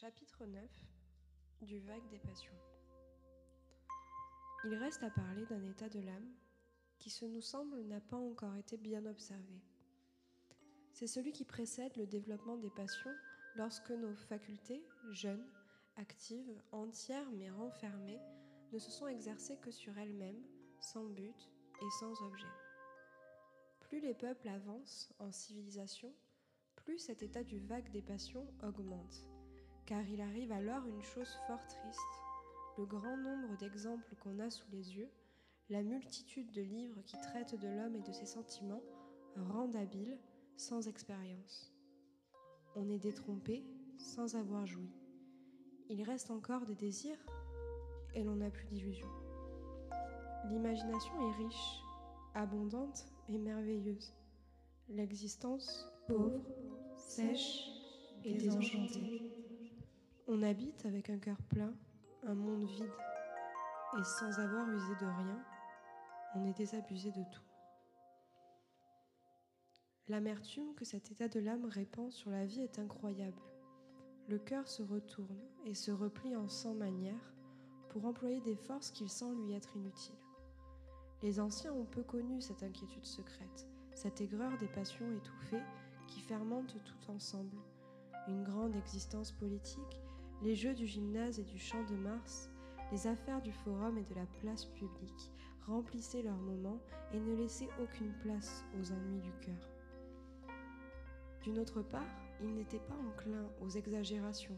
Chapitre 9 Du vague des passions. Il reste à parler d'un état de l'âme qui, ce nous semble, n'a pas encore été bien observé. C'est celui qui précède le développement des passions lorsque nos facultés, jeunes, actives, entières mais renfermées, ne se sont exercées que sur elles-mêmes, sans but et sans objet. Plus les peuples avancent en civilisation, plus cet état du vague des passions augmente car il arrive alors une chose fort triste. Le grand nombre d'exemples qu'on a sous les yeux, la multitude de livres qui traitent de l'homme et de ses sentiments, rendent habile sans expérience. On est détrompé sans avoir joui. Il reste encore des désirs et l'on n'a plus d'illusions. L'imagination est riche, abondante et merveilleuse. L'existence pauvre, sèche et désenchantée. On habite avec un cœur plein, un monde vide, et sans avoir usé de rien, on est désabusé de tout. L'amertume que cet état de l'âme répand sur la vie est incroyable. Le cœur se retourne et se replie en cent manières pour employer des forces qu'il sent lui être inutiles. Les anciens ont peu connu cette inquiétude secrète, cette aigreur des passions étouffées qui fermentent tout ensemble, une grande existence politique les jeux du gymnase et du champ de Mars, les affaires du forum et de la place publique remplissaient leurs moments et ne laissaient aucune place aux ennuis du cœur. D'une autre part, ils n'étaient pas enclins aux exagérations,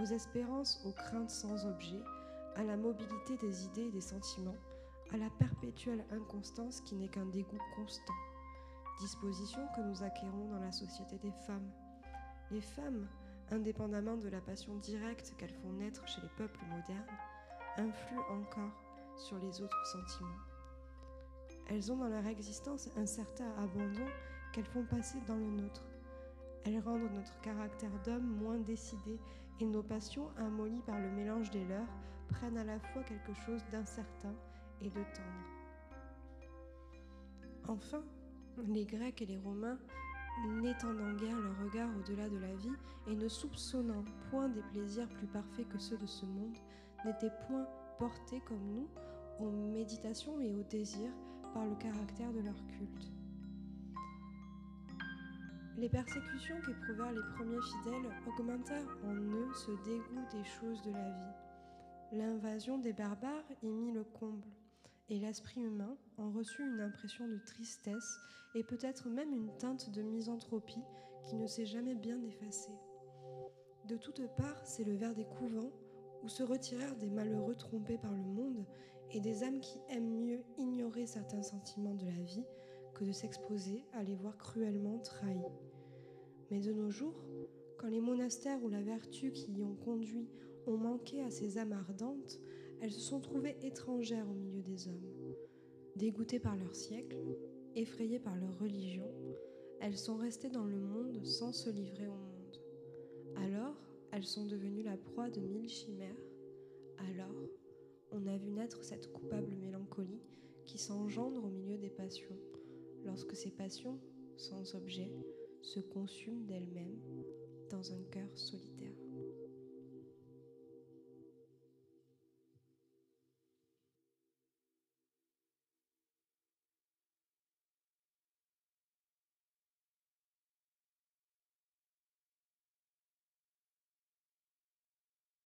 aux espérances, aux craintes sans objet, à la mobilité des idées et des sentiments, à la perpétuelle inconstance qui n'est qu'un dégoût constant, disposition que nous acquérons dans la société des femmes. Les femmes, indépendamment de la passion directe qu'elles font naître chez les peuples modernes, influent encore sur les autres sentiments. Elles ont dans leur existence un certain abandon qu'elles font passer dans le nôtre. Elles rendent notre caractère d'homme moins décidé et nos passions, amollies par le mélange des leurs, prennent à la fois quelque chose d'incertain et de tendre. Enfin, les Grecs et les Romains n'étendant guère leur regard au-delà de la vie et ne soupçonnant point des plaisirs plus parfaits que ceux de ce monde, n'étaient point portés comme nous aux méditations et aux désirs par le caractère de leur culte. Les persécutions qu'éprouvèrent les premiers fidèles augmentèrent en eux ce dégoût des choses de la vie. L'invasion des barbares y mit le comble et l'esprit humain en reçut une impression de tristesse et peut-être même une teinte de misanthropie qui ne s'est jamais bien effacée. De toutes parts s'élevèrent des couvents où se retirèrent des malheureux trompés par le monde et des âmes qui aiment mieux ignorer certains sentiments de la vie que de s'exposer à les voir cruellement trahis. Mais de nos jours, quand les monastères ou la vertu qui y ont conduit ont manqué à ces âmes ardentes, elles se sont trouvées étrangères au milieu des hommes. Dégoûtées par leur siècle, effrayées par leur religion, elles sont restées dans le monde sans se livrer au monde. Alors, elles sont devenues la proie de mille chimères. Alors, on a vu naître cette coupable mélancolie qui s'engendre au milieu des passions, lorsque ces passions, sans objet, se consument d'elles-mêmes dans un cœur solitaire.